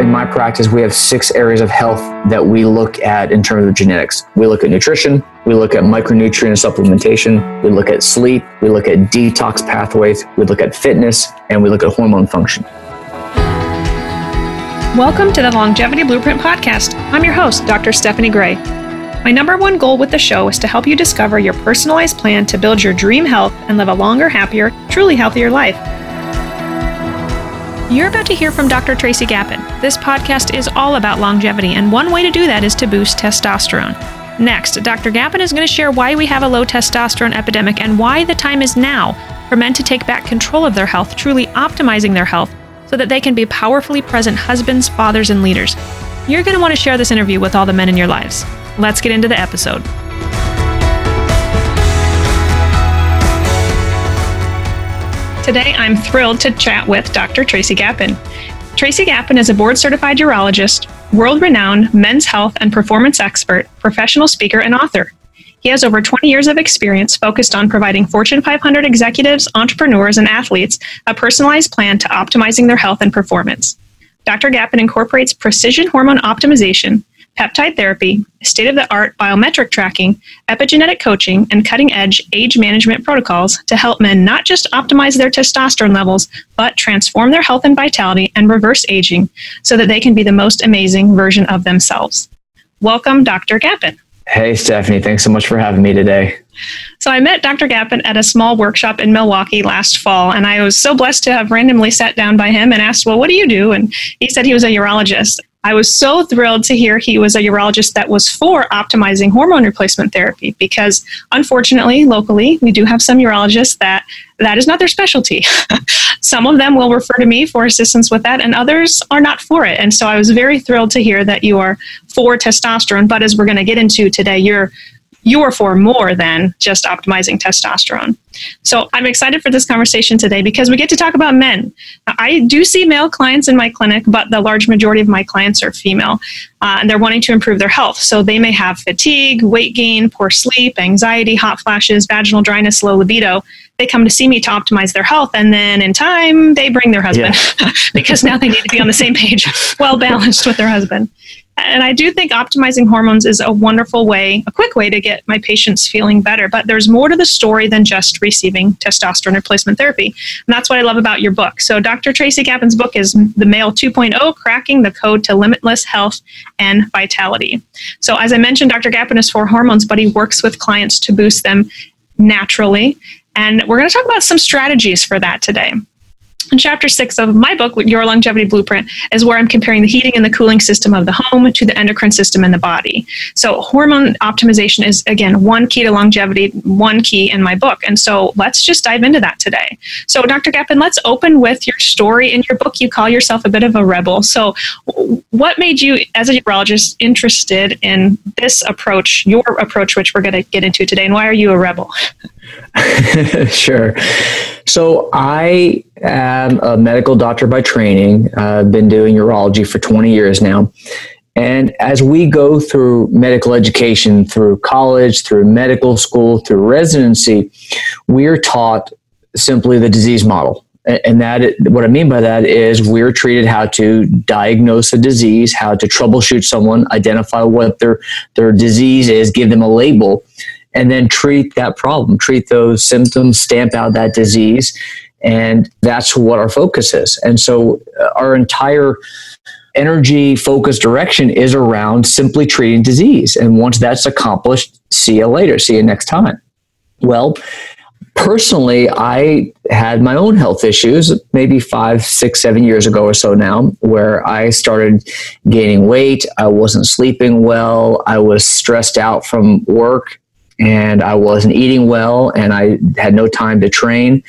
In my practice, we have six areas of health that we look at in terms of genetics. We look at nutrition, we look at micronutrient supplementation, we look at sleep, we look at detox pathways, we look at fitness, and we look at hormone function. Welcome to the Longevity Blueprint Podcast. I'm your host, Dr. Stephanie Gray. My number one goal with the show is to help you discover your personalized plan to build your dream health and live a longer, happier, truly healthier life. You're about to hear from Dr. Tracy Gappin. This podcast is all about longevity, and one way to do that is to boost testosterone. Next, Dr. Gappin is going to share why we have a low testosterone epidemic and why the time is now for men to take back control of their health, truly optimizing their health so that they can be powerfully present husbands, fathers, and leaders. You're going to want to share this interview with all the men in your lives. Let's get into the episode. Today, I'm thrilled to chat with Dr. Tracy Gappin. Tracy Gappin is a board certified urologist, world renowned men's health and performance expert, professional speaker, and author. He has over 20 years of experience focused on providing Fortune 500 executives, entrepreneurs, and athletes a personalized plan to optimizing their health and performance. Dr. Gappin incorporates precision hormone optimization, peptide therapy, state of the art biometric tracking, epigenetic coaching, and cutting edge age management protocols to help men not just optimize their testosterone levels, but transform their health and vitality and reverse aging so that they can be the most amazing version of themselves. Welcome, Dr. Gappin. Hey, Stephanie, thanks so much for having me today. So, I met Dr. Gappin at a small workshop in Milwaukee last fall, and I was so blessed to have randomly sat down by him and asked, Well, what do you do? And he said he was a urologist. I was so thrilled to hear he was a urologist that was for optimizing hormone replacement therapy because unfortunately, locally, we do have some urologists that that is not their specialty. some of them will refer to me for assistance with that, and others are not for it. And so I was very thrilled to hear that you are for testosterone. But as we're going to get into today, you're you're for more than just optimizing testosterone. So I'm excited for this conversation today because we get to talk about men. I do see male clients in my clinic, but the large majority of my clients are female uh, and they're wanting to improve their health. So they may have fatigue, weight gain, poor sleep, anxiety, hot flashes, vaginal dryness, low libido. They come to see me to optimize their health, and then in time, they bring their husband yeah. because now they need to be on the same page, well balanced with their husband. And I do think optimizing hormones is a wonderful way, a quick way to get my patients feeling better. But there's more to the story than just receiving testosterone replacement therapy. And that's what I love about your book. So, Dr. Tracy Gappin's book is The Male 2.0 Cracking the Code to Limitless Health and Vitality. So, as I mentioned, Dr. Gappen is for hormones, but he works with clients to boost them naturally. And we're going to talk about some strategies for that today. And chapter six of my book, Your Longevity Blueprint, is where I'm comparing the heating and the cooling system of the home to the endocrine system in the body. So, hormone optimization is, again, one key to longevity, one key in my book. And so, let's just dive into that today. So, Dr. Gappin, let's open with your story. In your book, you call yourself a bit of a rebel. So, what made you, as a urologist, interested in this approach, your approach, which we're going to get into today? And why are you a rebel? sure. So I am a medical doctor by training. I've been doing urology for 20 years now. And as we go through medical education, through college, through medical school, through residency, we're taught simply the disease model. And that, what I mean by that is we're treated how to diagnose a disease, how to troubleshoot someone, identify what their, their disease is, give them a label, and then treat that problem, treat those symptoms, stamp out that disease. And that's what our focus is. And so uh, our entire energy focused direction is around simply treating disease. And once that's accomplished, see you later, see you next time. Well, personally, I had my own health issues maybe five, six, seven years ago or so now, where I started gaining weight. I wasn't sleeping well. I was stressed out from work and I wasn't eating well and I had no time to train.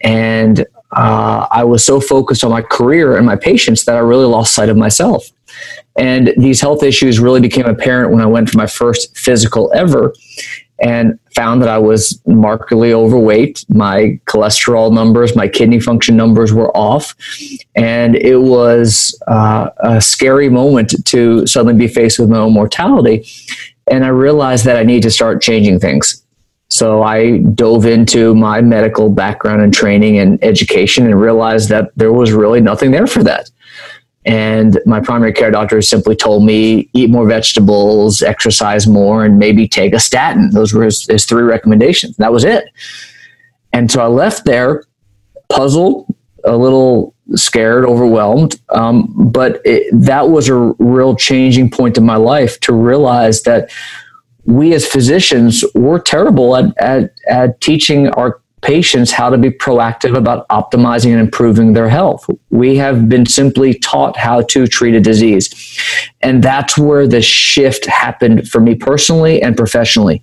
And uh, I was so focused on my career and my patients that I really lost sight of myself. And these health issues really became apparent when I went for my first physical ever and found that I was markedly overweight. My cholesterol numbers, my kidney function numbers were off. And it was uh, a scary moment to suddenly be faced with my own mortality and I realized that I need to start changing things. So I dove into my medical background and training and education and realized that there was really nothing there for that. And my primary care doctor simply told me eat more vegetables, exercise more, and maybe take a statin. Those were his, his three recommendations. That was it. And so I left there puzzled, a little scared, overwhelmed. Um, but it, that was a real changing point in my life to realize that we as physicians were terrible at, at, at teaching our patients how to be proactive about optimizing and improving their health. We have been simply taught how to treat a disease. And that's where the shift happened for me personally and professionally.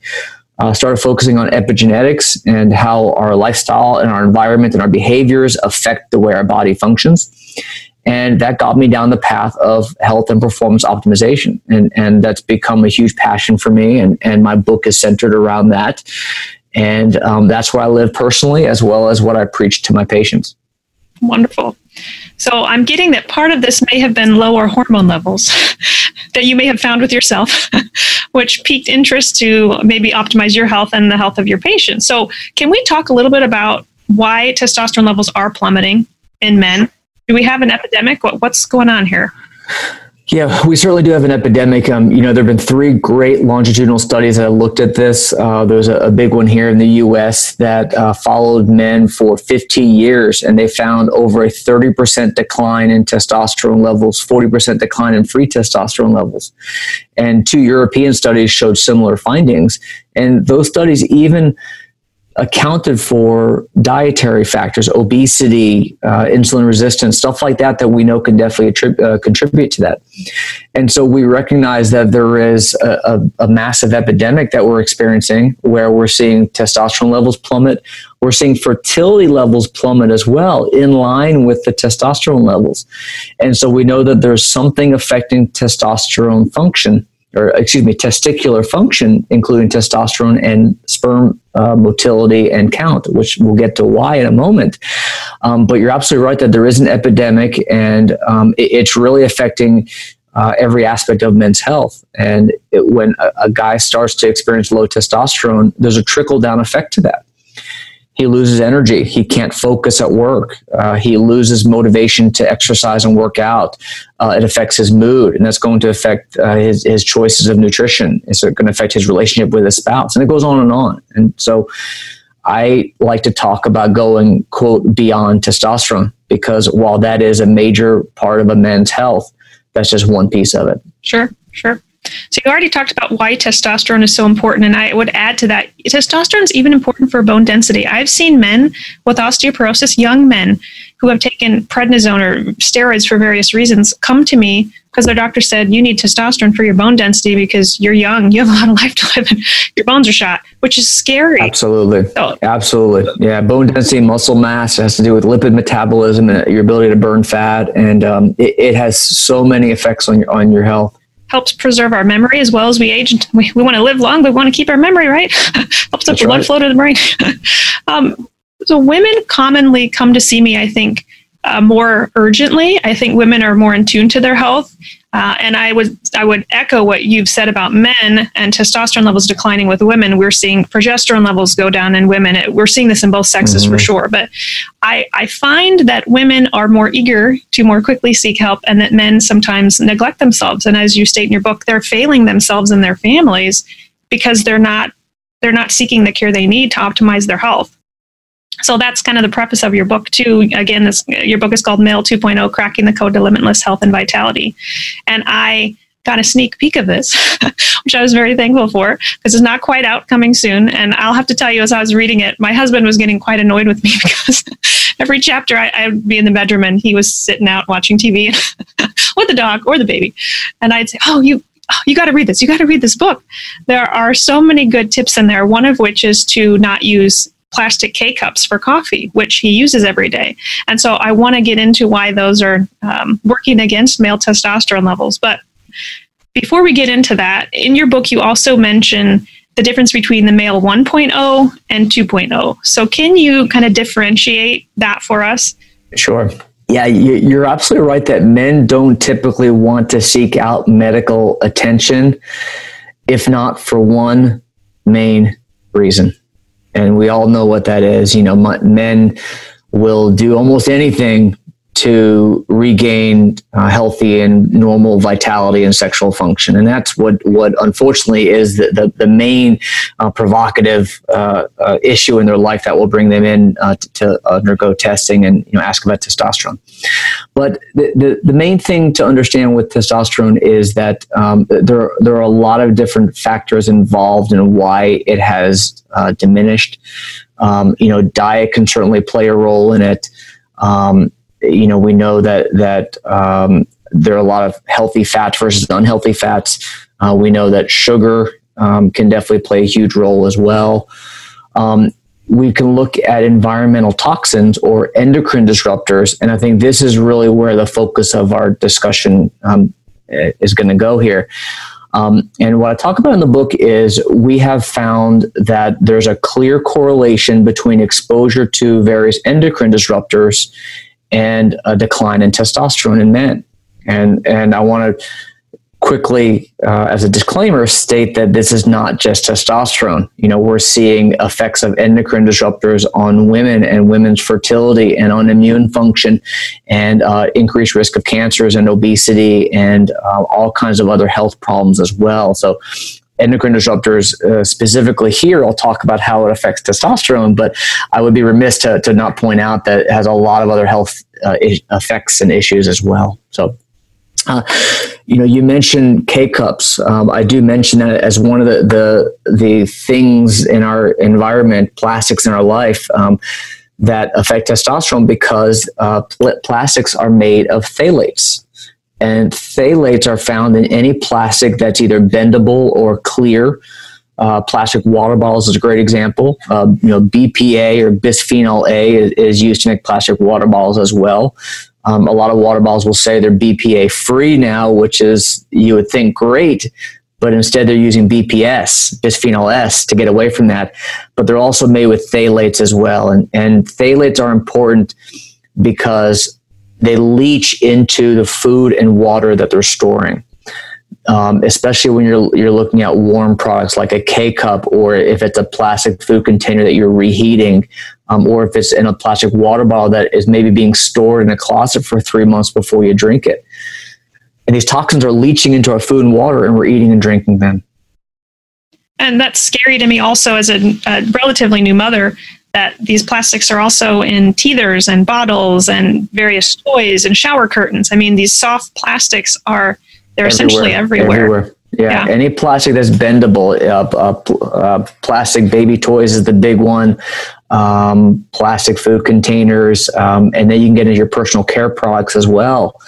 I uh, started focusing on epigenetics and how our lifestyle and our environment and our behaviors affect the way our body functions. And that got me down the path of health and performance optimization. And, and that's become a huge passion for me. And, and my book is centered around that. And um, that's where I live personally, as well as what I preach to my patients. Wonderful. So I'm getting that part of this may have been lower hormone levels that you may have found with yourself, which piqued interest to maybe optimize your health and the health of your patients. So, can we talk a little bit about why testosterone levels are plummeting in men? Do we have an epidemic? What, what's going on here? Yeah, we certainly do have an epidemic. Um, you know, there have been three great longitudinal studies that looked at this. Uh, there's a, a, big one here in the U.S. that uh, followed men for 15 years, and they found over a 30% decline in testosterone levels, 40% decline in free testosterone levels. And two European studies showed similar findings. And those studies even accounted for dietary factors, obesity, uh, insulin resistance, stuff like that, that we know can definitely attrib- uh, contribute to that. And so we recognize that there is a, a, a, massive epidemic that we're experiencing where we're seeing testosterone levels plummet. We're seeing fertility levels plummet as well, in line with the testosterone levels. And so we know that there's something affecting testosterone function or excuse me, testicular function, including testosterone and sperm uh, motility and count, which we'll get to why in a moment. Um, but you're absolutely right that there is an epidemic, and um, it, it's really affecting. Uh, every aspect of men's health. And it, when a, a guy starts to experience low testosterone, there's a trickle down effect to that he loses energy. He can't focus at work. Uh, he loses motivation to exercise and work out. Uh, it affects his mood, and that's going to affect uh, his, his choices of nutrition. It's going to affect his relationship with his spouse, and it goes on and on. And so, I like to talk about going quote beyond testosterone because while that is a major part of a man's health, that's just one piece of it. Sure, sure. So you already talked about why testosterone is so important, and I would add to that testosterone is even important for bone density. I've seen men with osteoporosis, young men who have taken prednisone or steroids for various reasons, come to me because their doctor said you need testosterone for your bone density because you're young, you have a lot of life to live, and your bones are shot, which is scary. Absolutely, so, absolutely, yeah. Bone density, muscle mass has to do with lipid metabolism and your ability to burn fat, and um, it, it has so many effects on your on your health helps preserve our memory as well as we age. We, we want to live long, but we want to keep our memory, right? helps up the blood flow to the brain. um, so women commonly come to see me, I think, uh, more urgently. I think women are more in tune to their health. Uh, and I would I would echo what you've said about men and testosterone levels declining with women. We're seeing progesterone levels go down in women. It, we're seeing this in both sexes mm-hmm. for sure. But I, I find that women are more eager to more quickly seek help, and that men sometimes neglect themselves. And as you state in your book, they're failing themselves and their families because they're not they're not seeking the care they need to optimize their health so that's kind of the preface of your book too again this your book is called male 2.0 cracking the code to limitless health and vitality and i got a sneak peek of this which i was very thankful for because it's not quite out coming soon and i'll have to tell you as i was reading it my husband was getting quite annoyed with me because every chapter I, would be in the bedroom and he was sitting out watching tv with the dog or the baby and i'd say oh you oh, you got to read this. You got to read this book. There are so many good tips in there. One of which is to not use plastic K cups for coffee, which he uses every day. And so I want to get into why those are um, working against male testosterone levels. But before we get into that, in your book, you also mention the difference between the male 1.0 and 2.0. So can you kind of differentiate that for us? Sure. Yeah, you're absolutely right that men don't typically want to seek out medical attention, if not for one main reason and we all know what that is. You know, men will do almost anything to regain uh, healthy and normal vitality and sexual function. And that's what, what unfortunately is the, the, the main uh, provocative uh, uh issue in their life that will bring them in uh, to, to, undergo testing and you know, ask about testosterone. But the, the, the, main thing to understand with testosterone is that um, there, there are a lot of different factors involved in why it has uh, diminished. Um, you know, diet can certainly play a role in it. Um, you know, we know that that um, there are a lot of healthy fats versus unhealthy fats. Uh, we know that sugar um, can definitely play a huge role as well. Um, we can look at environmental toxins or endocrine disruptors, and I think this is really where the focus of our discussion um, is going to go here. Um, and what I talk about in the book is we have found that there's a clear correlation between exposure to various endocrine disruptors and a decline in testosterone in men. And and I want to quickly, uh, as a disclaimer, state that this is not just testosterone. You know, we're seeing effects of endocrine disruptors on women and women's fertility and on immune function and uh, increased risk of cancers and obesity and uh, all kinds of other health problems as well. So endocrine disruptors uh, specifically here i'll talk about how it affects testosterone but i would be remiss to, to not point out that it has a lot of other health uh, effects and issues as well so uh, you know, you mentioned K cups. Um, I do mention that as one of the, the the things in our environment, plastics in our life, um, that affect testosterone because uh, pl- plastics are made of phthalates. And phthalates are found in any plastic that's either bendable or clear. Uh, plastic water bottles is a great example. Uh, you know, BPA or bisphenol A is, is, used to make plastic water bottles as well. Um, a lot of water bottles will say they're BPA free now, which is you would think great, but instead they're using BPS, bisphenol S, to get away from that. But they're also made with phthalates as well, and and phthalates are important because they leach into the food and water that they're storing. Um, especially when you're you're looking at warm products like a K cup, or if it's a plastic food container that you're reheating, um, or if it's in a plastic water bottle that is maybe being stored in a closet for three months before you drink it. And these toxins are leaching into our food and water, and we're eating and drinking them. And that's scary to me, also as a, a relatively new mother that these plastics are also in teethers and bottles and various toys and shower curtains. I mean, these soft plastics are they're everywhere, essentially everywhere. everywhere. Yeah. yeah. any plastic that's bendable. Uh, uh, uh, plastic baby toys is the big one. Um, plastic food containers, um, and then you can get into your personal care products as well.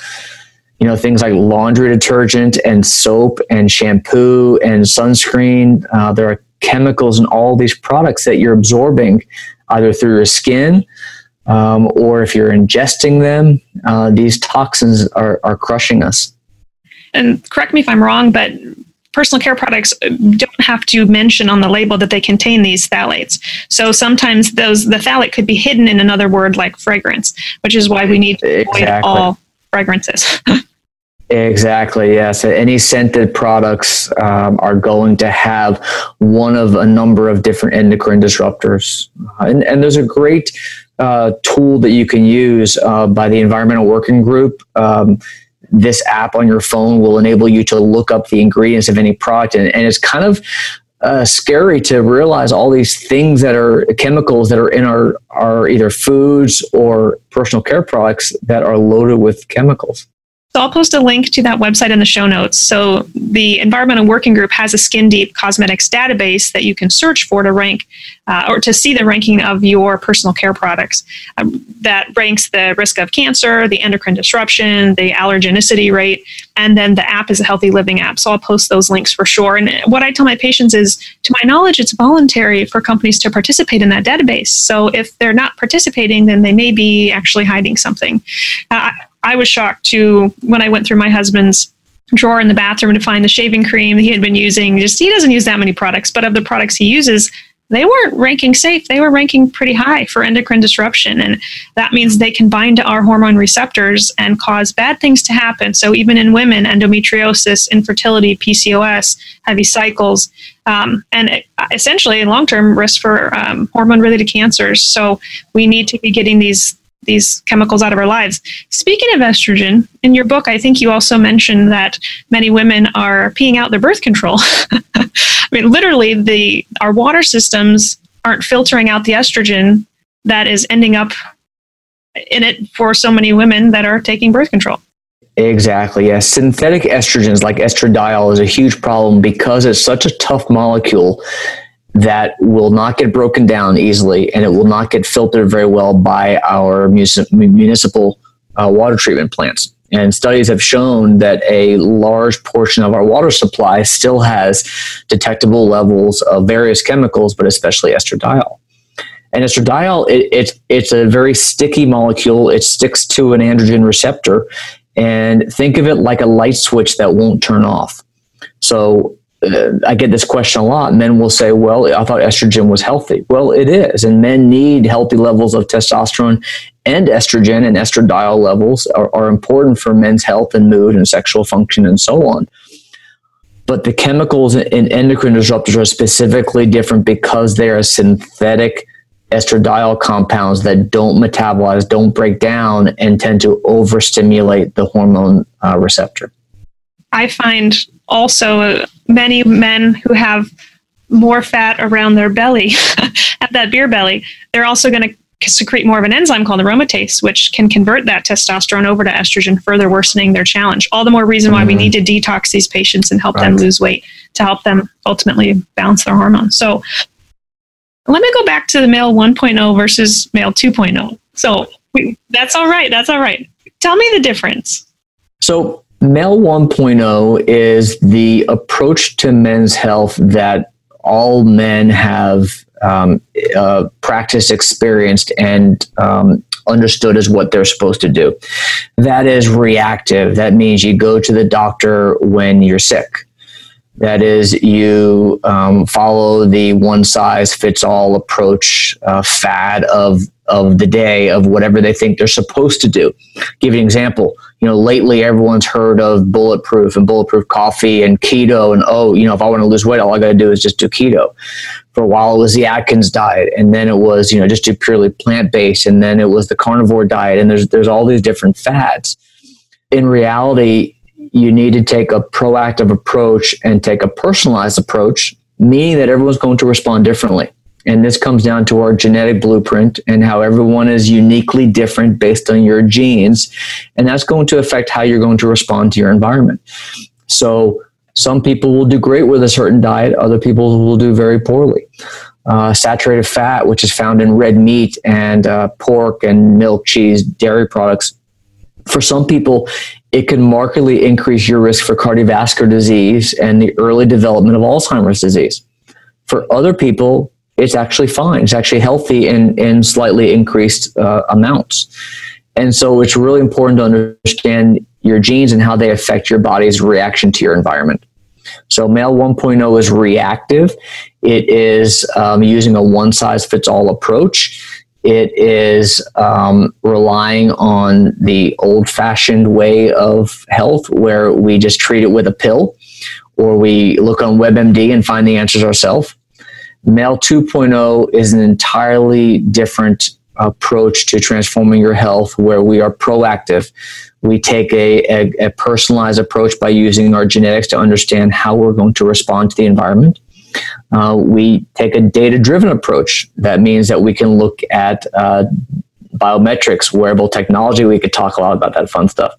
You know, things like laundry detergent and soap and shampoo and sunscreen. Uh, there are chemicals in all these products that you're absorbing either through your skin um, or if you're ingesting them, uh, these toxins are, are crushing us. And correct me if I'm wrong, but personal care products don't have to mention on the label that they contain these phthalates. So sometimes those the phthalate could be hidden in another word like fragrance, which is why we need to avoid exactly. all fragrances. Exactly. Yes. Any scented products um, are going to have one of a number of different endocrine disruptors, uh, and, and there's a great uh, tool that you can use uh, by the Environmental Working Group. Um, this app on your phone will enable you to look up the ingredients of any product, and, and it's kind of uh, scary to realize all these things that are chemicals that are in our, our either foods or personal care products that are loaded with chemicals. So I'll post a link to that website in the show notes. So the Environmental Working Group has a Skin Deep cosmetics database that you can search for to rank uh, or to see the ranking of your personal care products. Um, that ranks the risk of cancer, the endocrine disruption, the allergenicity rate, and then the app is a healthy living app. So I'll post those links for sure. And what I tell my patients is, to my knowledge, it's voluntary for companies to participate in that database. So if they're not participating, then they may be actually hiding something. Uh, I was shocked too when I went through my husband's drawer in the bathroom to find the shaving cream that he had been using. Just he doesn't use that many products, but of the products he uses, they weren't ranking safe. They were ranking pretty high for endocrine disruption. And that means they can bind to our hormone receptors and cause bad things to happen. So, even in women, endometriosis, infertility, PCOS, heavy cycles, um, and essentially long term risk for um, hormone related cancers. So, we need to be getting these these chemicals out of our lives. Speaking of estrogen, in your book, I think you also mentioned that many women are peeing out their birth control. I mean, literally, the our water systems aren't filtering out the estrogen that is ending up in it for so many women that are taking birth control. Exactly. Yes. Synthetic estrogens like estradiol is a huge problem because it's such a tough molecule that will not get broken down easily and it will not get filtered very well by our municipal uh, water treatment plants. And studies have shown that a large portion of our water supply still has detectable levels of various chemicals, but especially estradiol. And estradiol, it, it's, it's a very sticky molecule. It sticks to an androgen receptor. And think of it like a light switch that won't turn off. So uh, I get this question a lot. Men will say, "Well, I thought estrogen was healthy." Well, it is, and men need healthy levels of testosterone and estrogen, and estradiol levels are, are important for men's health and mood and sexual function and so on. But the chemicals in endocrine disruptors are specifically different because they are synthetic estradiol compounds that don't metabolize, don't break down, and tend to overstimulate the hormone uh, receptor. I find also many men who have more fat around their belly, at that beer belly, they're also going to secrete more of an enzyme called aromatase, which can convert that testosterone over to estrogen, further worsening their challenge. All the more reason why mm-hmm. we need to detox these patients and help right. them lose weight to help them ultimately balance their hormones. So let me go back to the male 1.0 versus male 2.0. So we, that's all right. That's all right. Tell me the difference. So Male 1.0 is the approach to men's health that all men have um, uh, practiced, experienced, and um, understood as what they're supposed to do. That is reactive. That means you go to the doctor when you're sick. That is, you um, follow the one size fits all approach uh, fad of of the day of whatever they think they're supposed to do. Give you an example. You know, lately everyone's heard of bulletproof and bulletproof coffee and keto and oh, you know, if I want to lose weight, all I got to do is just do keto. For a while, it was the Atkins diet, and then it was you know just do purely plant based, and then it was the carnivore diet, and there's there's all these different fads. In reality, you need to take a proactive approach and take a personalized approach, meaning that everyone's going to respond differently. And this comes down to our genetic blueprint and how everyone is uniquely different based on your genes. And that's going to affect how you're going to respond to your environment. So, some people will do great with a certain diet, other people will do very poorly. Uh, saturated fat, which is found in red meat and uh, pork and milk, cheese, dairy products, for some people, it can markedly increase your risk for cardiovascular disease and the early development of Alzheimer's disease. For other people, it's actually fine. It's actually healthy in, in slightly increased uh, amounts. And so it's really important to understand your genes and how they affect your body's reaction to your environment. So male 1.0 is reactive. It is um, using a one size fits all approach. It is um, relying on the old fashioned way of health where we just treat it with a pill or we look on WebMD and find the answers ourselves. Male 2.0 is an entirely different approach to transforming your health where we are proactive. We take a, a, a personalized approach by using our genetics to understand how we're going to respond to the environment. Uh, we take a data driven approach. That means that we can look at uh, biometrics, wearable technology. We could talk a lot about that fun stuff,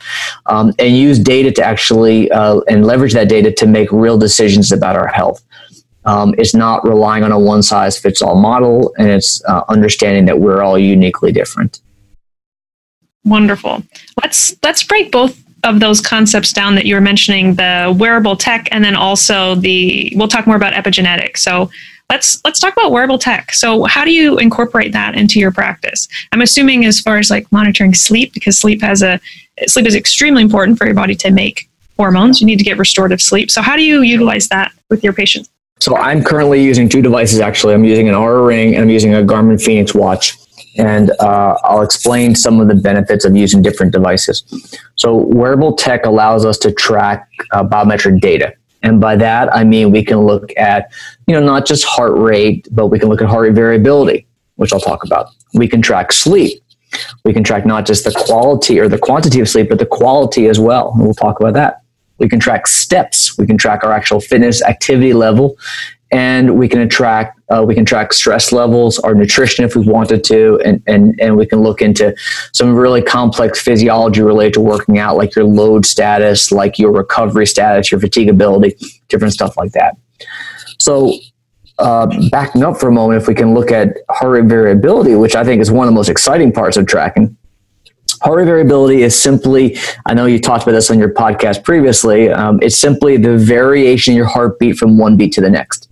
um, and use data to actually uh, and leverage that data to make real decisions about our health. Um, it's not relying on a one size fits all model, and it's uh, understanding that we're all uniquely different. Wonderful. Let's let's break both of those concepts down that you were mentioning the wearable tech and then also the we'll talk more about epigenetics. So let's let's talk about wearable tech. So how do you incorporate that into your practice? I'm assuming as far as like monitoring sleep because sleep has a sleep is extremely important for your body to make hormones. You need to get restorative sleep. So how do you utilize that with your patients so I'm currently using two devices. Actually, I'm using an Oura Ring and I'm using a Garmin Fenix watch, and uh, I'll explain some of the benefits of using different devices. So wearable tech allows us to track uh, biometric data, and by that I mean we can look at you know not just heart rate, but we can look at heart rate variability, which I'll talk about. We can track sleep. We can track not just the quality or the quantity of sleep, but the quality as well. And we'll talk about that. We can track steps. We can track our actual fitness activity level, and we can track uh, we can track stress levels, our nutrition if we wanted to, and and and we can look into some really complex physiology related to working out, like your load status, like your recovery status, your fatigability, different stuff like that. So uh, backing up for a moment, if we can look at heart rate variability, which I think is one of the most exciting parts of tracking. Heart rate variability is simply, I know you talked about this on your podcast previously, um, it's simply the variation in your heartbeat from one beat to the next.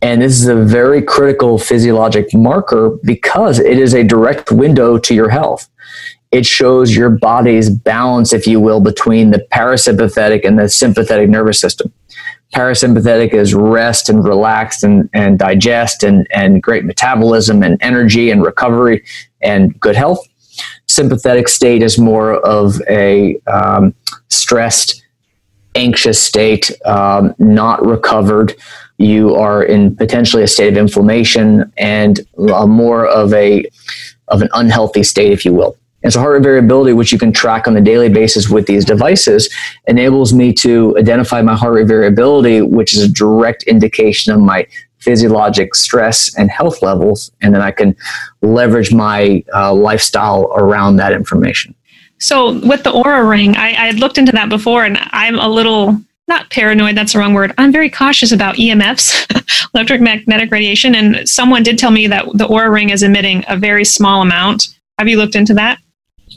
And this is a very critical physiologic marker because it is a direct window to your health. It shows your body's balance, if you will, between the parasympathetic and the sympathetic nervous system parasympathetic is rest and relaxed and, and digest and, and great metabolism and energy and recovery and good health. Sympathetic state is more of a um, stressed, anxious state, um, not recovered. You are in potentially a state of inflammation and more of a of an unhealthy state, if you will. And so heart rate variability, which you can track on a daily basis with these devices, enables me to identify my heart rate variability, which is a direct indication of my physiologic stress and health levels. And then I can leverage my uh, lifestyle around that information. So with the Oura Ring, I, I had looked into that before and I'm a little not paranoid, that's the wrong word. I'm very cautious about EMFs, electromagnetic radiation. And someone did tell me that the Oura Ring is emitting a very small amount. Have you looked into that?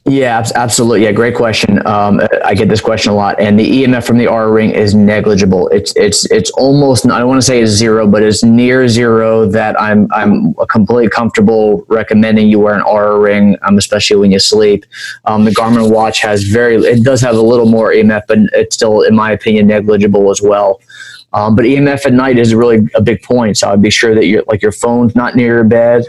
Yeah, absolutely. Yeah, great question. Um, I get this question a lot, and the EMF from the Oura Ring is negligible. It's it's it's almost I don't want to say it's zero, but it's near zero. That I'm I'm completely comfortable recommending you wear an Oura Ring, um, especially when you sleep. Um, the Garmin watch has very it does have a little more EMF, but it's still, in my opinion, negligible as well. Um, but EMF at night is really a big point. So I'd be sure that your like your phone's not near your bed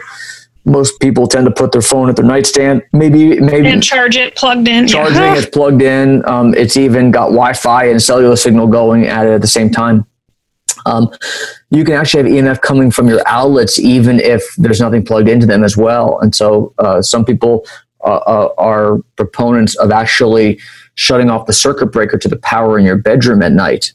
most people tend to put their phone at their nightstand. Maybe maybe and charge it plugged in. Charging yeah. it plugged in. Um, it's even got Wi-Fi and cellular signal going at it at the same time. Um, you can actually have EMF coming from your outlets even if there's nothing plugged into them as well. And so uh, some people uh, uh, are proponents of actually shutting off the circuit breaker to the power in your bedroom at night,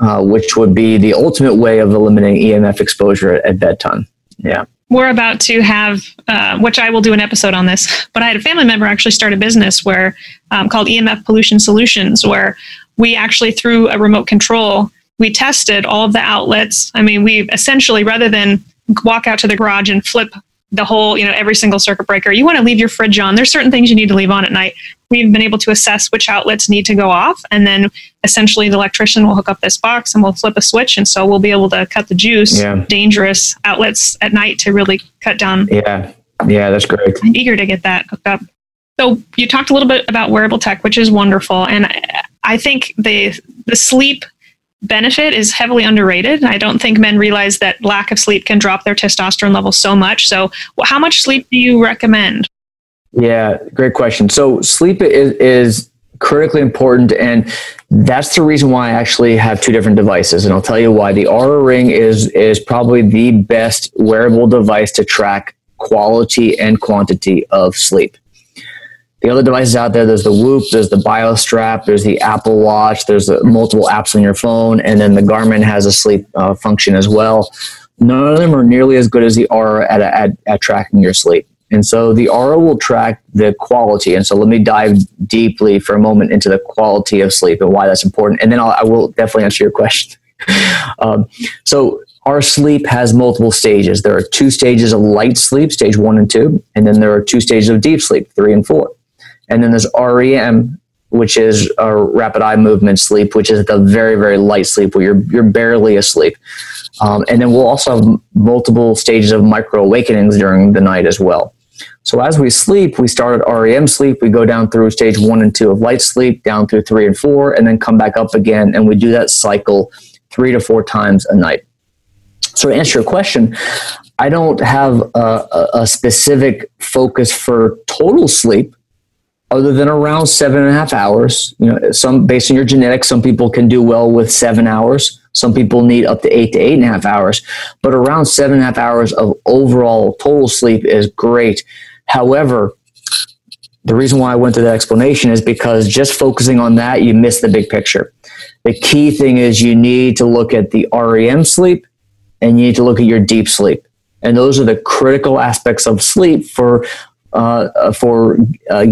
uh, which would be the ultimate way of eliminating EMF exposure at, at bedtime. Yeah we're about to have, uh, which I will do an episode on this, but I had a family member actually start a business where um, called EMF Pollution Solutions, where we actually through a remote control, we tested all of the outlets. I mean, we essentially rather than walk out to the garage and flip the whole, you know, every single circuit breaker. You want to leave your fridge on. There's certain things you need to leave on at night. We've been able to assess which outlets need to go off, and then essentially the electrician will hook up this box and we'll flip a switch, and so we'll be able to cut the juice. Yeah. Dangerous outlets at night to really cut down. Yeah, yeah, that's great. I'm eager to get that hooked up. So you talked a little bit about wearable tech, which is wonderful, and I think the the sleep benefit is heavily underrated. I don't think men realize that lack of sleep can drop their testosterone levels so much. So, how much sleep do you recommend? Yeah, great question. So, sleep is, is critically important, and that's the reason why I actually have two different devices. And I'll tell you why. The Oura Ring is is probably the best wearable device to track quality and quantity of sleep the other devices out there there's the whoop there's the biostrap there's the apple watch there's the multiple apps on your phone and then the garmin has a sleep uh, function as well. None of them are nearly as good as the Oura at, at, at tracking your sleep. And so the Oura will track the quality. And so let me dive deeply for a moment into the quality of sleep and why that's important. And then I'll, I will definitely answer your question. Um, so our sleep has multiple stages. There are two stages of light sleep, stage one and two, and then there are two stages of deep sleep, three and four. And then there's REM, which is a rapid eye movement sleep, which is the very, very light sleep where you're, you're barely asleep. Um, and then we'll also have multiple stages of micro awakenings during the night as well. So as we sleep, we start at REM sleep, we go down through stage one and two of light sleep, down through three and four, and then come back up again. And we do that cycle three to four times a night. So to answer your question, I don't have a, a specific focus for total sleep other than around seven and a half hours. You know, some based on your genetics, some people can do well with seven hours. Some people need up to eight to eight and a half hours, but around seven and a half hours of overall total sleep is great. However, The reason why I went to that explanation is because just focusing on that, you miss the big picture. The key thing is you need to look at the REM sleep and you need to look at your deep sleep. And those are the critical aspects of sleep for uh, for uh,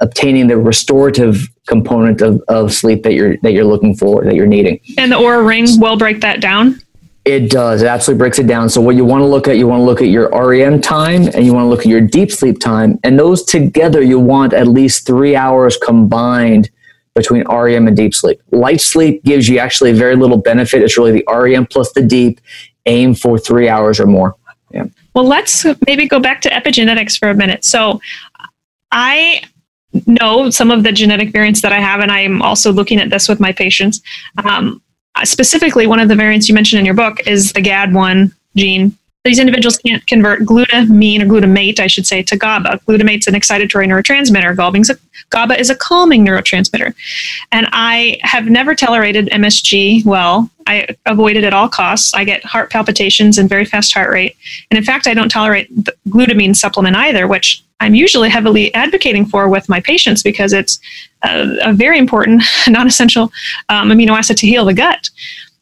obtaining the restorative component of, of sleep that you're that you're looking for that you're needing. And the Oura ring will break that down. It does. It absolutely breaks it down. So what you want to look at, you want to look at your REM time and you want to look at your deep sleep time. And those together, you want at least three hours combined between REM and deep sleep. Light sleep gives you actually very little benefit. It's really the REM plus the deep. Aim for three hours or more. Yeah. Well, let's maybe go back to epigenetics for a minute. So I know some of the genetic variants that I have, and I'm also looking at this with my patients. Um, specifically, one of the variants you mentioned in your book is the GAD1 gene. These individuals can't convert glutamine or glutamate, I should say, to GABA. Glutamate's an excitatory neurotransmitter. GABA is a calming neurotransmitter. And I have never tolerated MSG well. I avoid it at all costs. I get heart palpitations and very fast heart rate. And in fact, I don't tolerate the glutamine supplement either, which I'm usually heavily advocating for with my patients because it's a, a very important, non essential um, amino acid to heal the gut.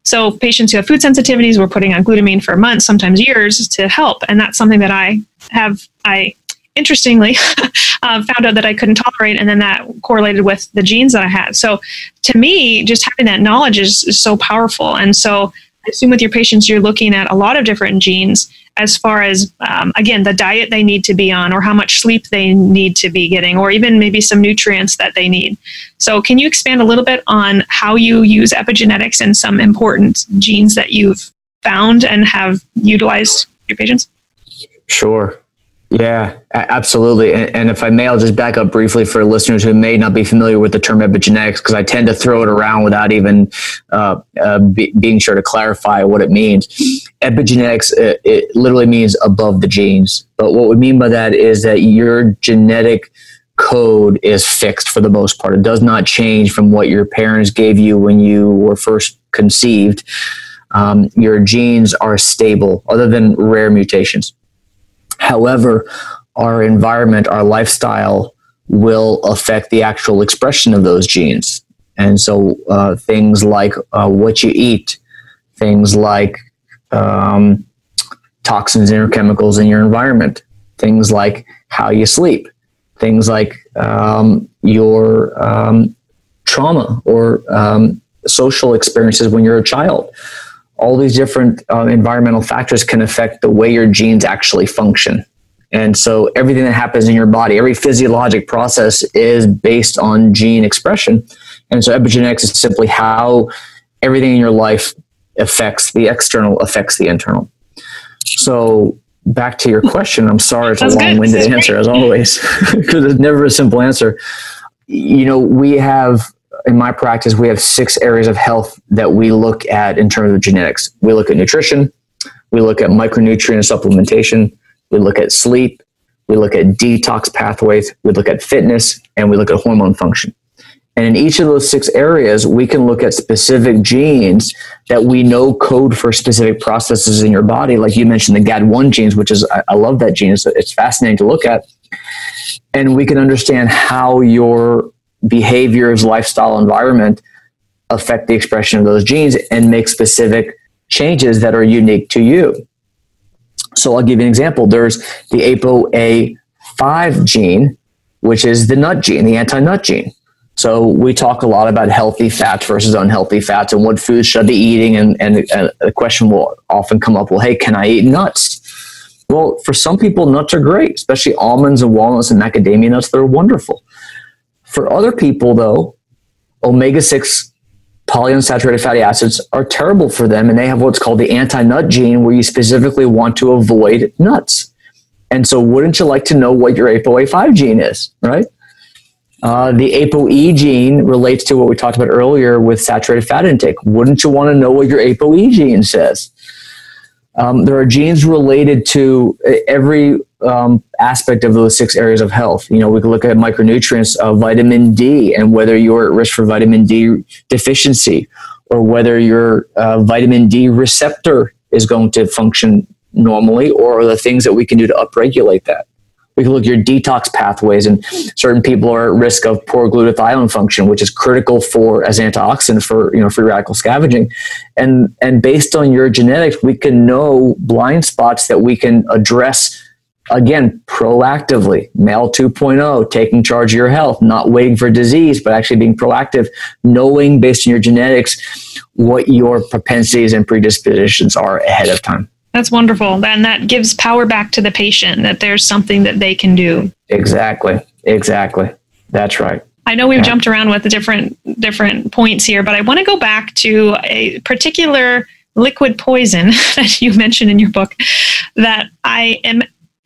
So, patients who have food sensitivities, we're putting on glutamine for months, sometimes years, to help. And that's something that I have, I interestingly uh, found out that I couldn't tolerate, and then that correlated with the genes that I had. So, to me, just having that knowledge is, is so powerful. And so, I assume with your patients, you're looking at a lot of different genes as far as, um, again, the diet they need to be on, or how much sleep they need to be getting, or even maybe some nutrients that they need. So, can you expand a little bit on how you use epigenetics and some important genes that you've found and have utilized your patients? Sure. Yeah, absolutely. And, and, if I may, I'll just back up briefly for listeners who may not be familiar with the term epigenetics, because I tend to throw it around without even uh, uh, be, being sure to clarify what it means. Epigenetics, it, uh, it literally means above the genes. But what we mean by that is that your genetic code is fixed for the most part. It does not change from what your parents gave you when you were first conceived. Um, your genes are stable, other than rare mutations. However, our environment, our lifestyle will affect the actual expression of those genes. And so uh, things like uh, what you eat, things like um, toxins and chemicals in your environment, things like how you sleep, things like um, your um, trauma or um, social experiences when you're a child all these different uh, environmental factors can affect the way your genes actually function. And so everything that happens in your body, every physiologic process is based on gene expression. And so epigenetics is simply how everything in your life affects the external, affects the internal. So back to your question, I'm sorry it's a long winded answer as always, because it's never a simple answer. You know, we have in my practice, we have six areas of health that we look at in terms of genetics. We look at nutrition, we look at micronutrient supplementation, we look at sleep, we look at detox pathways, we look at fitness, and we look at hormone function. And in each of those six areas, we can look at specific genes that we know code for specific processes in your body. Like you mentioned, the GAD1 genes, which is, I, love that gene. It's, fascinating to look at. And we can understand how your behaviors, lifestyle, environment affect the expression of those genes and make specific changes that are unique to you. So I'll give you an example. There's the ApoA5 gene, which is the nut gene, the anti nut gene. So we talk a lot about healthy fats versus unhealthy fats and what foods should I be eating. And, and, and the question will often come up, well, hey, can I eat nuts? Well, for some people, nuts are great, especially almonds and walnuts and macadamia nuts. They're wonderful. For other people, though, omega 6 polyunsaturated fatty acids are terrible for them, and they have what's called the anti nut gene, where you specifically want to avoid nuts. And so, wouldn't you like to know what your ApoA5 gene is, right? Uh, the ApoE gene relates to what we talked about earlier with saturated fat intake. Wouldn't you want to know what your ApoE gene says? Um, there are genes related to every um, aspect of those six areas of health. You know, we can look at micronutrients of vitamin D and whether you're at risk for vitamin D deficiency or whether your uh, vitamin D receptor is going to function normally or the things that we can do to upregulate that. We can look at your detox pathways, and certain people are at risk of poor glutathione function, which is critical for as antioxidant for you know free radical scavenging. And and based on your genetics, we can know blind spots that we can address again proactively male 2.0 taking charge of your health not waiting for disease but actually being proactive knowing based on your genetics what your propensities and predispositions are ahead of time. That's wonderful. And that gives power back to the patient that there's something that they can do. Exactly. Exactly. That's right. I know we've yeah. jumped around with the different different points here, but I want to go back to a particular liquid poison that you mentioned in your book that I am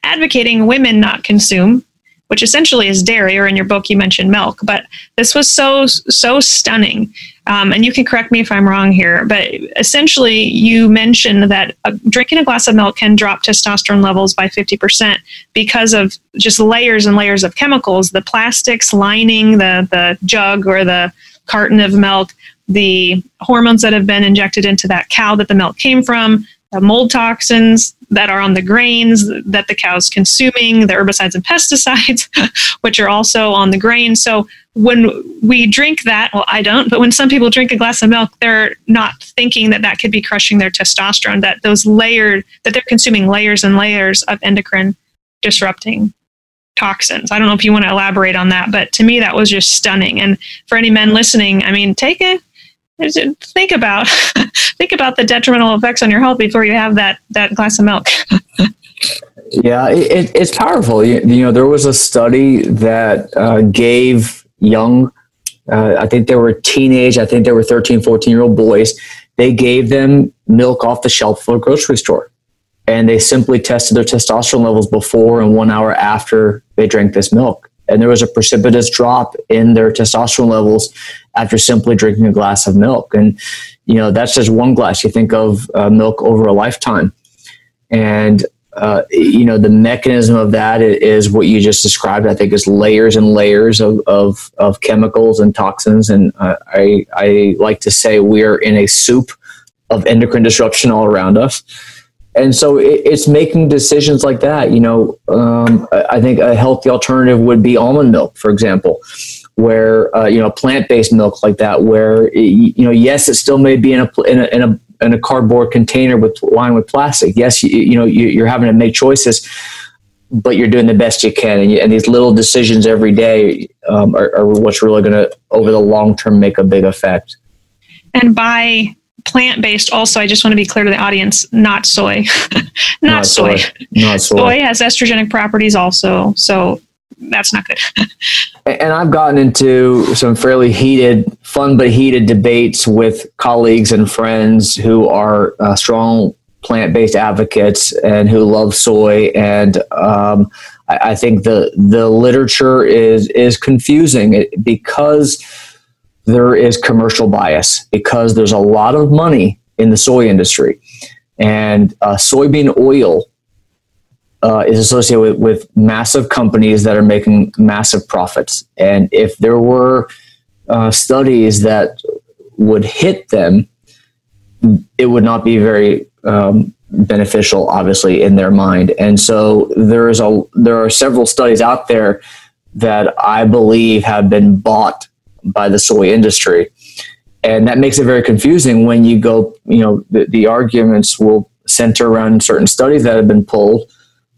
advocating women not consume, which essentially is dairy, or in your book you mentioned milk. But this was so, so stunning. Um, and you can correct me if I'm wrong here, but essentially you mentioned that drinking a glass of milk can drop testosterone levels by 50% because of just layers and layers of chemicals, the plastics lining the, the jug or the carton of milk, the hormones that have been injected into that cow that the milk came from, mold toxins that are on the grains that the cow's consuming, the herbicides and pesticides, which are also on the grain. So when we drink that, well, I don't, but when some people drink a glass of milk, they're not thinking that that could be crushing their testosterone, that those layered, that they're consuming layers and layers of endocrine disrupting toxins. I don't know if you want to elaborate on that, but to me, that was just stunning. And for any men listening, I mean, take it think about think about the detrimental effects on your health before you have that that glass of milk. yeah, it, it's powerful. You, you, know, there was a study that uh, gave young, uh, I think they were teenage, I think they were 13, 14 year old boys. They gave them milk off the shelf for a grocery store. And they simply tested their testosterone levels before and one hour after they drank this milk and there was a precipitous drop in their testosterone levels after simply drinking a glass of milk. And, you know, that's just one glass. You think of uh, milk over a lifetime. And, uh, you know, the mechanism of that is what you just described. I think is layers and layers of, of, of chemicals and toxins. And uh, I, I like to say we're in a soup of endocrine disruption all around us and so it's making decisions like that. You know, um, I think a healthy alternative would be almond milk, for example, where uh, you know plant based milk like that, where it, you know, yes, it still may be in a in a, in a in a cardboard container with lined with plastic. Yes, you, you know you, are having to make choices, but you're doing the best you can, and, you, and these little decisions every day um, are, are what's really going to, over the long term, make a big effect. And by plant based also i just want to be clear to the audience not soy not, not, soy. soy not soy soy has estrogenic properties also so that's not good and i've gotten into some fairly heated fun but heated debates with colleagues and friends who are uh, strong plant-based advocates and who love soy and um, I, I think the the literature is is confusing because there is commercial bias because there's a lot of money in the soy industry. And uh, soybean oil uh, is associated with, with, massive companies that are making massive profits. And if there were uh, studies that would hit them, it would not be very um, beneficial, obviously, in their mind. And so there is a there are several studies out there that I believe have been bought by the soy industry. And that makes it very confusing when you go, you know, the, the arguments will center around certain studies that have been pulled,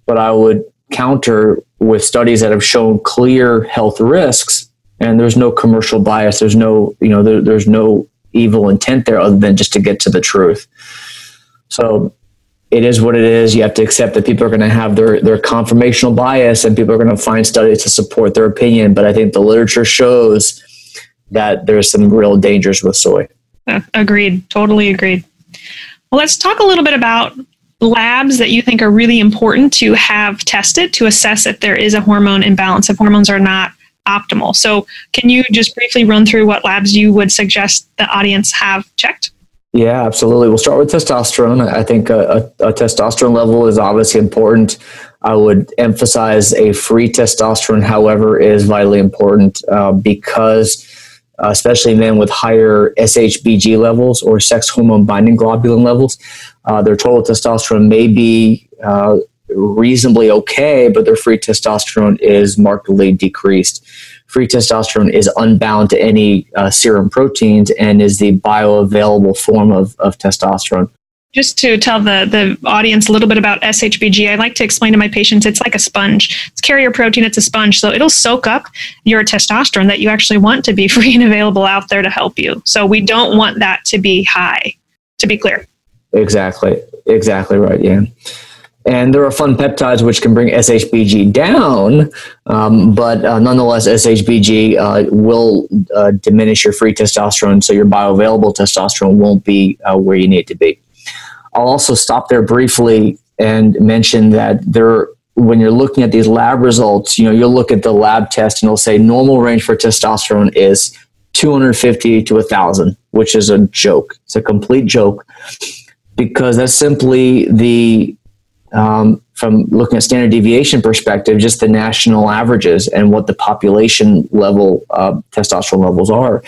but I would counter with studies that have shown clear health risks and there's no commercial bias. There's no, you know, there, there's no evil intent there other than just to get to the truth. So it is what it is. You have to accept that people are going to have their, their confirmational bias and people are going to find studies to support their opinion. But I think the literature shows that there's some real dangers with soy. Agreed. Totally agreed. Well, let's talk a little bit about labs that you think are really important to have tested to assess if there is a hormone imbalance, if hormones are not optimal. So, can you just briefly run through what labs you would suggest the audience have checked? Yeah, absolutely. We'll start with testosterone. I think a, a, a testosterone level is obviously important. I would emphasize a free testosterone, however, is vitally important uh, because uh, especially men with higher SHBG levels or sex hormone binding globulin levels. Uh, their total testosterone may be uh, reasonably okay, but their free testosterone is markedly decreased. Free testosterone is unbound to any uh, serum proteins and is the bioavailable form of, of testosterone. Just to tell the, the audience a little bit about SHBG, I like to explain to my patients it's like a sponge. It's carrier protein, it's a sponge. So it'll soak up your testosterone that you actually want to be free and available out there to help you. So we don't want that to be high, to be clear. Exactly. Exactly right. Yeah. And there are fun peptides which can bring SHBG down, um, but uh, nonetheless, SHBG uh, will uh, diminish your free testosterone, so your bioavailable testosterone won't be uh, where you need it to be. I'll also stop there briefly and mention that there, when you're looking at these lab results, you know, you'll look at the lab test and it'll say normal range for testosterone is 250 to 1,000, which is a joke. It's a complete joke because that's simply the um, from looking at standard deviation perspective, just the national averages and what the population level uh, testosterone levels are.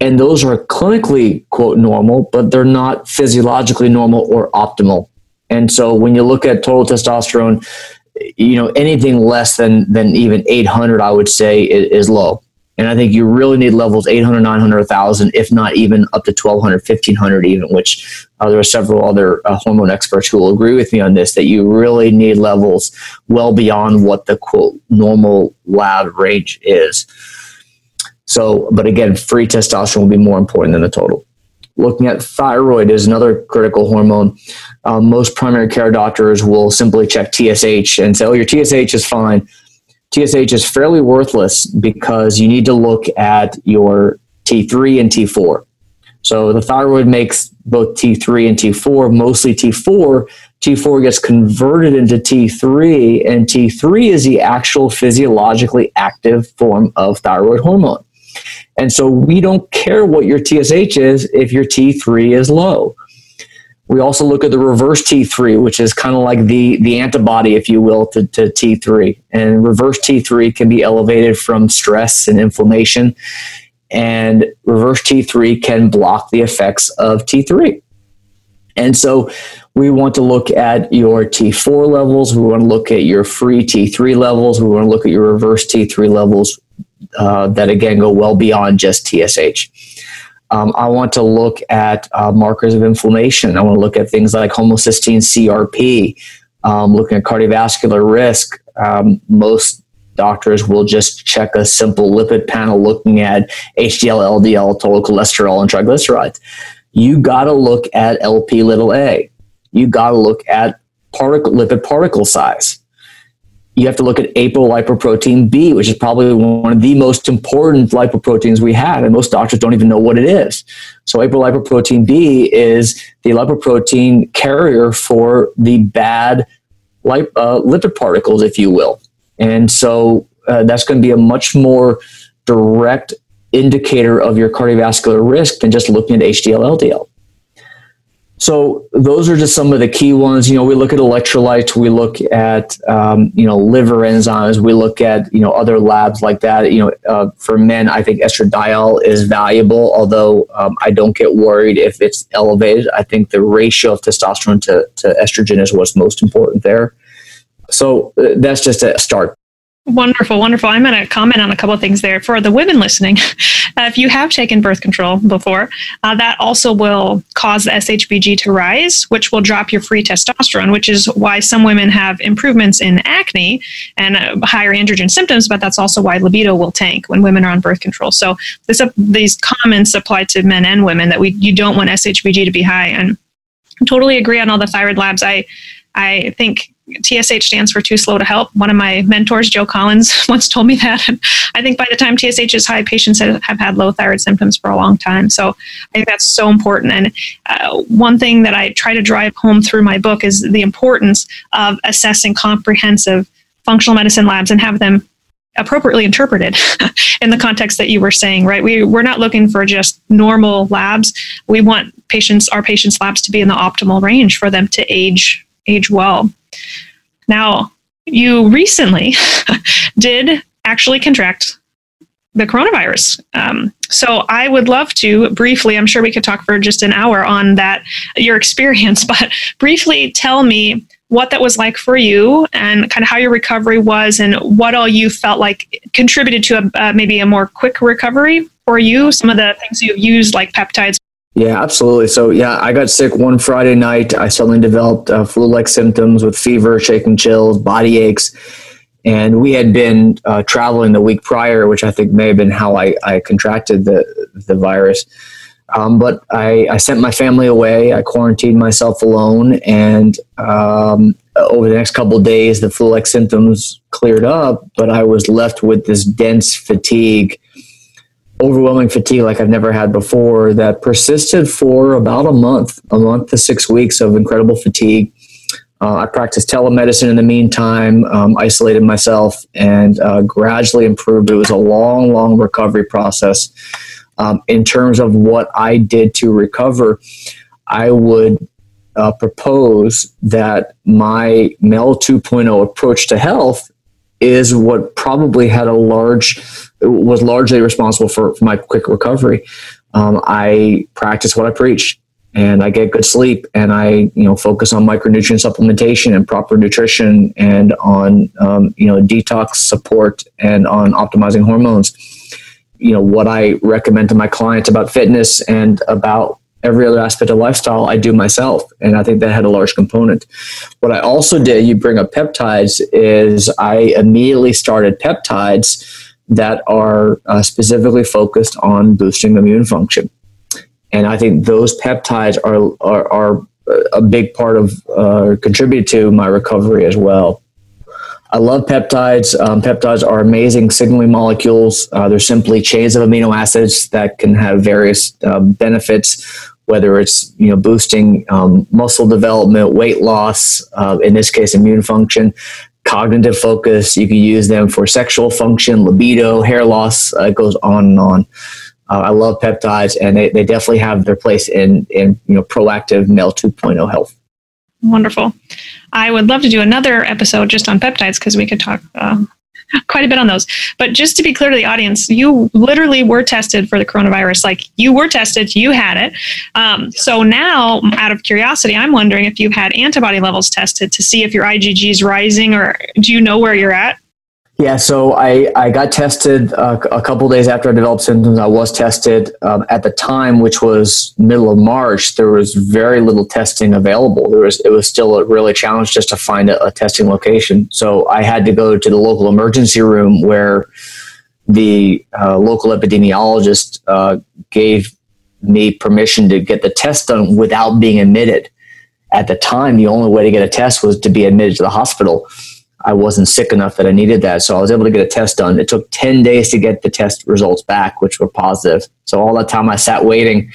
And those are clinically, quote, normal, but they're not physiologically normal or optimal. And so when you look at total testosterone, you know, anything less than, than even 800, I would say is, is low. And I think you really need levels 800, 900, 1,000, if not even up to 1,200, 1,500 even, which uh, there are several other uh, hormone experts who will agree with me on this, that you really need levels well beyond what the quote normal lab range is. So, but again, free testosterone will be more important than the total. Looking at thyroid is another critical hormone. Uh, most primary care doctors will simply check TSH and say, oh, your TSH is fine TSH is fairly worthless because you need to look at your T3 and T4. So the thyroid makes both T3 and T4, mostly T4. T4 gets converted into T3, and T3 is the actual physiologically active form of thyroid hormone. And so we don't care what your TSH is if your T3 is low. We also look at the reverse T3, which is kind of like the, the antibody, if you will, to, to T3. And reverse T3 can be elevated from stress and inflammation. And reverse T3 can block the effects of T3. And so we want to look at your T4 levels. We want to look at your free T3 levels. We want to look at your reverse T3 levels uh, that, again, go well beyond just TSH. Um, I want to look at uh, markers of inflammation. I want to look at things like homocysteine CRP, um, looking at cardiovascular risk. Um, most doctors will just check a simple lipid panel looking at HDL, LDL, total cholesterol, and triglycerides. You got to look at LP little a. You got to look at particle, lipid particle size you have to look at apolipoprotein B, which is probably one of the most important lipoproteins we have, and most doctors don't even know what it is. So apolipoprotein B is the lipoprotein carrier for the bad lip, uh, lipid particles, if you will. And so uh, that's going to be a much more direct indicator of your cardiovascular risk than just looking at HDL LDL. So those are just some of the key ones. You know, we look at electrolytes, we look at um, you know liver enzymes, we look at you know other labs like that. You know, uh, for men, I think estradiol is valuable, although um, I don't get worried if it's elevated. I think the ratio of testosterone to, to estrogen is what's most important there. So uh, that's just a start. Wonderful, wonderful. I'm going to comment on a couple of things there. For the women listening, uh, if you have taken birth control before, uh, that also will cause the SHBG to rise, which will drop your free testosterone, which is why some women have improvements in acne and uh, higher androgen symptoms, but that's also why libido will tank when women are on birth control. So this, uh, these comments apply to men and women that we you don't want SHBG to be high. And I totally agree on all the thyroid labs. I I think TSH stands for too slow to help. One of my mentors, Joe Collins, once told me that. And I think by the time TSH is high, patients have, have had low thyroid symptoms for a long time. So I think that's so important. And uh, one thing that I try to drive home through my book is the importance of assessing comprehensive functional medicine labs and have them appropriately interpreted in the context that you were saying right we, we're not looking for just normal labs we want patients our patients labs to be in the optimal range for them to age age well now, you recently did actually contract the coronavirus. Um, so I would love to briefly, I'm sure we could talk for just an hour on that, your experience, but briefly tell me what that was like for you and kind of how your recovery was and what all you felt like contributed to a, uh, maybe a more quick recovery for you, some of the things you've used like peptides. Yeah, absolutely. So, yeah, I got sick one Friday night. I suddenly developed uh, flu like symptoms with fever, shaking chills, body aches. And we had been uh, traveling the week prior, which I think may have been how I, I contracted the, the virus. Um, but I, I, sent my family away. I quarantined myself alone, and um, over the next couple days, the flu-like symptoms cleared up. But I was left with this dense fatigue, overwhelming fatigue like I've never had before. That persisted for about a month, a month to six weeks of incredible fatigue. Uh, I practiced telemedicine in the meantime, um, isolated myself, and uh, gradually improved. It was a long, long recovery process um, in terms of what I did to recover, I would uh, propose that my male 2.0 approach to health is what probably had a large was largely responsible for, for my quick recovery. Um, I practice what I preach and I get good sleep and I you know focus on micronutrient supplementation and proper nutrition and on um, you know detox support and on optimizing hormones you know what I recommend to my clients about fitness and about every other aspect of lifestyle I do myself. And I think that had a large component. What I also did, you bring up peptides, is I immediately started peptides that are uh, specifically focused on boosting immune function. And I think those peptides are, are, are a big part of, uh, contribute to my recovery as well. I love peptides. Um, peptides are amazing signaling molecules. Uh, they're simply chains of amino acids that can have various uh, benefits, whether it's you know boosting um, muscle development, weight loss, uh, in this case, immune function, cognitive focus. You can use them for sexual function, libido, hair loss. Uh, it goes on and on. Uh, I love peptides, and they, they definitely have their place in in you know proactive male 2.0 health. Wonderful. I would love to do another episode just on peptides because we could talk uh, quite a bit on those. But just to be clear to the audience, you literally were tested for the coronavirus. Like you were tested, you had it. Um, so now, out of curiosity, I'm wondering if you've had antibody levels tested to see if your IgG is rising, or do you know where you're at? Yeah, so I, I got tested uh, a couple days after I developed symptoms. I was tested um, at the time, which was middle of March. There was very little testing available. There was it was still a really challenge just to find a, a testing location. So I had to go to the local emergency room where the uh, local epidemiologist uh, gave me permission to get the test done without being admitted. At the time, the only way to get a test was to be admitted to the hospital. I wasn't sick enough that I needed that. So I was able to get a test done. It took 10 days to get the test results back, which were positive. So all that time I sat waiting.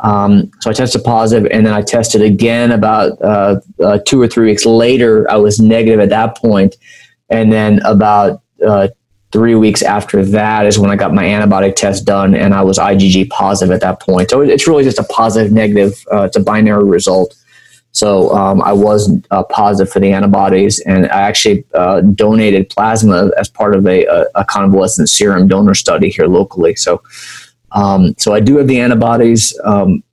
Um, so I tested positive, and then I tested again about uh, uh, two or three weeks later. I was negative at that point, and then about uh, three weeks after that is when I got my antibody test done, and I was IgG positive at that point. So it's really just a positive negative. Uh, it's a binary result. So um, I was uh, positive for the antibodies, and I actually uh, donated plasma as part of a, a, a, convalescent serum donor study here locally. So, um, so I do have the antibodies. Um,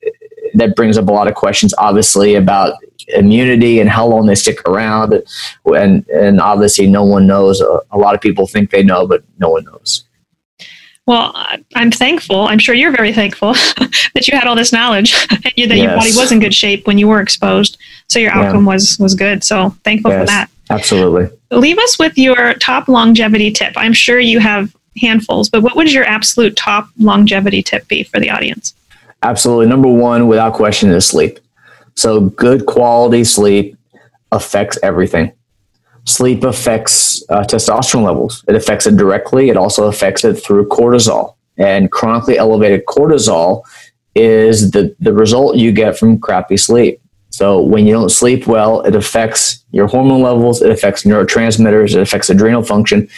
that brings up a lot of questions, obviously, about immunity and how long they stick around, and and obviously no one knows. A, a lot of people think they know, but no one knows. Well, I'm thankful. I'm sure you're very thankful that you had all this knowledge and that yes. your body was in good shape when you were exposed. So your outcome yeah. was was good. So thankful yes, for that. Absolutely. Leave us with your top longevity tip. I'm sure you have handfuls, but what would your absolute top longevity tip be for the audience? Absolutely. Number one, without question, is sleep. So good quality sleep affects everything sleep affects uh, testosterone levels. It affects it directly. It also affects it through cortisol. And chronically elevated cortisol is the, the result you get from crappy sleep. So when you don't sleep well, it affects your hormone levels, it affects neurotransmitters, it affects adrenal function,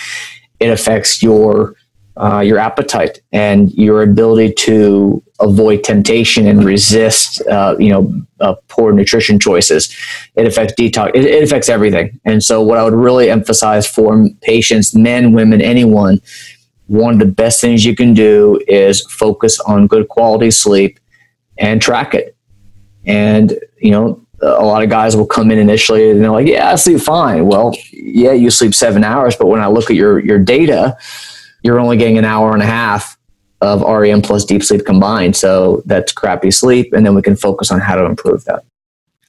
it affects your uh, your appetite and your ability to avoid temptation and resist, uh, you know, uh, poor nutrition choices. It affects detox. It, it, affects everything. And so, what I would really emphasize for patients, men, women, anyone, one of the best things you can do is focus on good quality sleep and track it. And you know, a lot of guys will come in initially and they're like, "Yeah, I sleep fine." Well, yeah, you sleep seven hours, but when I look at your your data, you're only getting an hour and a half of REM plus deep sleep combined. So that's crappy sleep, and then we can focus on how to improve that.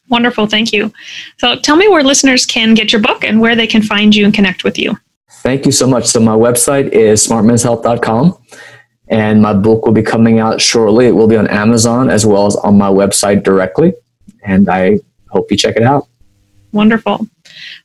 Wonderful, thank you. So tell me where listeners can get your book and where they can find you and connect with you. Thank you so much. So my website is smartmenshealth.com and my book will be coming out shortly. It will be on Amazon as well as on my website directly. And I hope you check it out. Wonderful.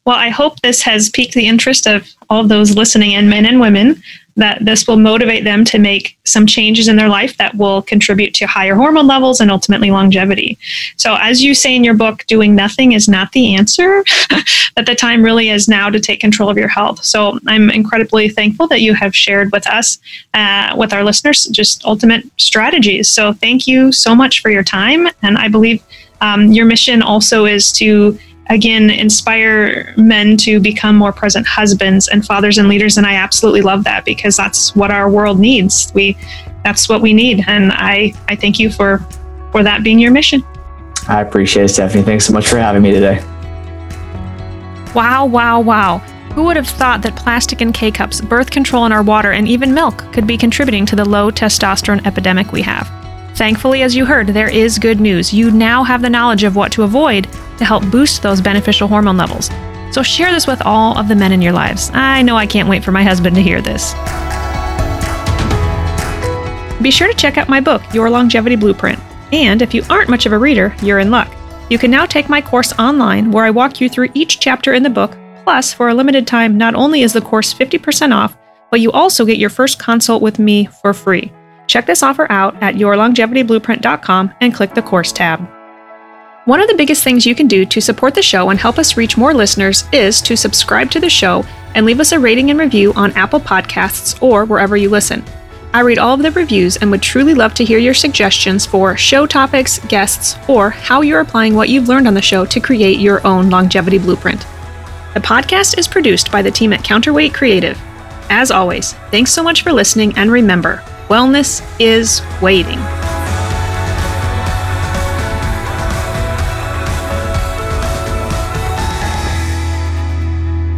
Well, I hope this has piqued the interest of all those listening in, men and women, that this will motivate them to make some changes in their life that will contribute to higher hormone levels and ultimately longevity. So, as you say in your book, doing nothing is not the answer, but the time really is now to take control of your health. So, I'm incredibly thankful that you have shared with us, uh, with our listeners, just ultimate strategies. So, thank you so much for your time. And I believe um, your mission also is to again inspire men to become more present husbands and fathers and leaders and i absolutely love that because that's what our world needs. We that's what we need and i i thank you for for that being your mission. I appreciate it stephanie. Thanks so much for having me today. Wow wow wow. Who would have thought that plastic and K cups, birth control in our water, and even milk could be contributing to the low testosterone epidemic we have? Thankfully, as you heard, there is good news. You now have the knowledge of what to avoid to help boost those beneficial hormone levels. So share this with all of the men in your lives. I know I can't wait for my husband to hear this. Be sure to check out my book, Your Longevity Blueprint. And if you aren't much of a reader, you're in luck. You can now take my course online where I walk you through each chapter in the book. Plus, for a limited time, not only is the course 50% off, but you also get your first consult with me for free. Check this offer out at yourlongevityblueprint.com and click the course tab. One of the biggest things you can do to support the show and help us reach more listeners is to subscribe to the show and leave us a rating and review on Apple Podcasts or wherever you listen. I read all of the reviews and would truly love to hear your suggestions for show topics, guests, or how you're applying what you've learned on the show to create your own longevity blueprint. The podcast is produced by the team at Counterweight Creative. As always, thanks so much for listening and remember, Wellness is waiting.